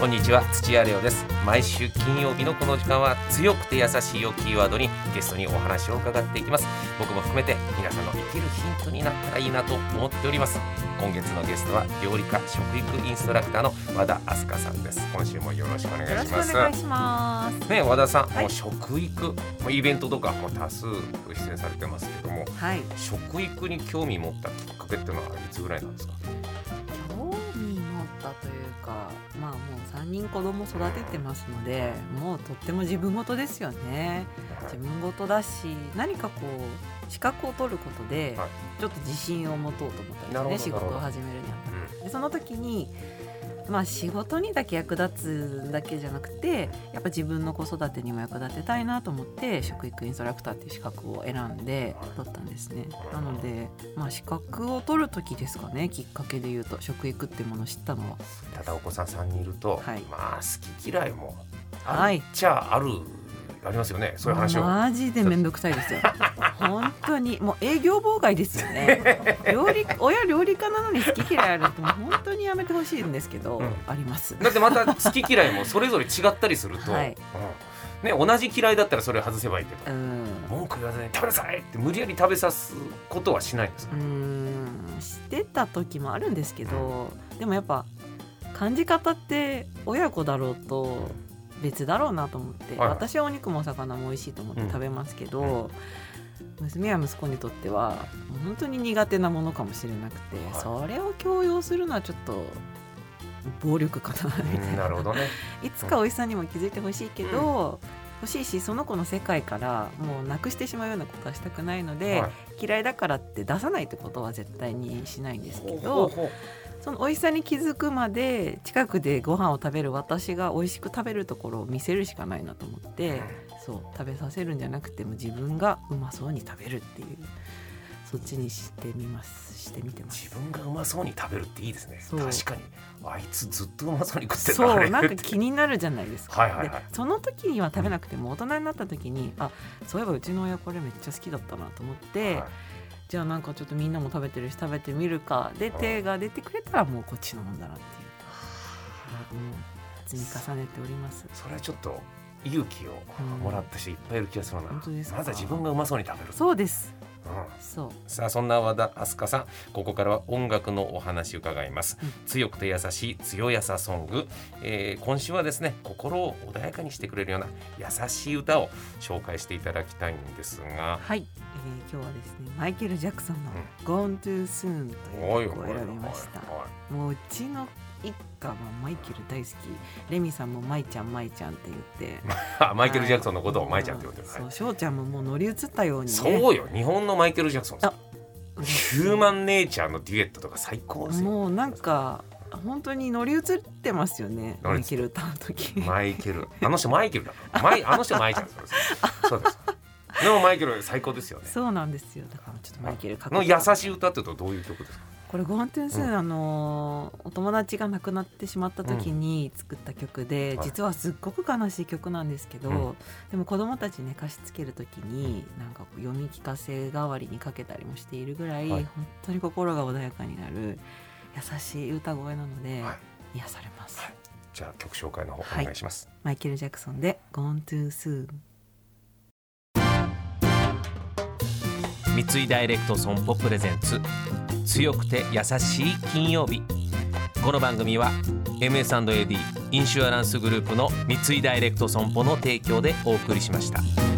こんにちは土屋レオです。毎週金曜日のこの時間は強くて優しいをキーワードにゲストにお話を伺っていきます。僕も含めて皆さんの生きるヒントになったらいいなと思っております。今月のゲストは料理家食育インストラクターの和田明日香さんです。今週もよろしくお願いよろしくおします願いします。ね和田さん、はい。もう食育もうイベントとかも多数出演されてますけどもはい。食育に興味持ったきっかけっていうのはいつぐらいなんですか？ったというか、まあもう三人子供育ててますので、もうとっても自分事ですよね。自分事だし、何かこう資格を取ることで、はいちょっと自信を持とうと思ったんですね。仕事を始めるにあたって。でその時に。まあ仕事にだけ役立つだけじゃなくてやっぱ自分の子育てにも役立てたいなと思って食育インストラクターっていう資格を選んで取ったんですね。なのでまあ資格を取る時ですかねきっかけで言うと食育ってものを知ったのは。ただお子さん3人いると、はい。まあ好き嫌いもあるはいっちゃある、ありますよね。そういう話を、マジで面倒くさいですよ 本当にもう営業妨害ですよね。料理親料理家なのに好き嫌いあるってもう本当にやめてほしいんですけど、うん。あります。だってまた好き嫌いもそれぞれ違ったりすると、はい。うん。ね、同じ嫌いだったらそれ外せばいいけど、うん。文句言わずに食べなさいって無理やり食べさすことはしないんですか、うーん。してた時もあるんですけどでもやっぱ感じ方って親子だろうと別だろうなと思って、はい私はお肉もお魚も美味しいと思って食べますけど、娘や息子にとっては本当に苦手なものかもしれなくて、はい。それを強要するのはちょっと暴力かなみたいな。なるほどね。いつか美味しさにも気づいてほしいけど、欲しいしその子の世界からもうなくしてしまうようなことはしたくないので、はい。嫌いだからって出さないってことは絶対にしないんですけどその美味しさに気づくまで近くでご飯を食べる私が美味しく食べるところを見せるしかないなと思ってそう食べさせるんじゃなくても自分がうまそうに食べるっていうそっちにしてみますしてみてます。自分がうまそうに食べるっていいですね。確かに。あいつずっとうまそうに食ってるそうなんか気になるじゃないですか。はいはいはい。でその時には食べなくても大人になった時にあそういえばうちの親これめっちゃ好きだったなと思って、はい。じゃあなんかちょっとみんなも食べてるし食べてみるか。で手が出てくれたらもうこっちのもんだなっていう、うん、積み重ねております。それはちょっと勇気をもらったし、いっぱいいる気がするな。本当ですか？まずは自分がうまそうに食べるそうです。うん。そう。さあそんな和田明日香さんここからは音楽のお話伺います、うん。強くて優しい強やさソング、えー今週はですね心を穏やかにしてくれるような優しい歌を紹介していただきたいんですが。はい、えー今日はですねマイケル・ジャクソンの「Gone Too Soon」とおいう曲を選びました。もううちの一家はマイケル大好き。レミさんもマイちゃんマイちゃんって言って。あマイケル・ジャクソンのことをマイちゃんって言ってる、そう翔ちゃんももう乗り移ったようにね。そうよ日本のマイケル・ジャクソンヒューマンネイチャーのデュエットとか最高ですよ。もうなんか本当に乗り移ってますよねマイケル歌う時。マイケル。あの人マイケルだから。マイあの人マイちゃんそうです。ですでもマイケル最高ですよね。そうなんですよ。だからちょっとマイケルのいい優しい歌っていうとどういう曲ですか？これ「ゴーントゥースーンうあのーお友達が亡くなってしまった時に作った曲で、はい。実はすっごく悲しい曲なんですけど、うん。でも子供たち寝かしつける時になんかこう読み聞かせ代わりにかけたりもしているぐらい、はい。本当に心が穏やかになる優しい歌声なので、はい。癒されます、はい。じゃあ曲紹介の方はい。お願いします、マイケル・ジャクソンで「Gone Too Soon 三井ダイレクト損保プレゼンツ強くて優しい金曜日この番組は MS&AD インシュアランスグループの三井ダイレクト損保の提供でお送りしました。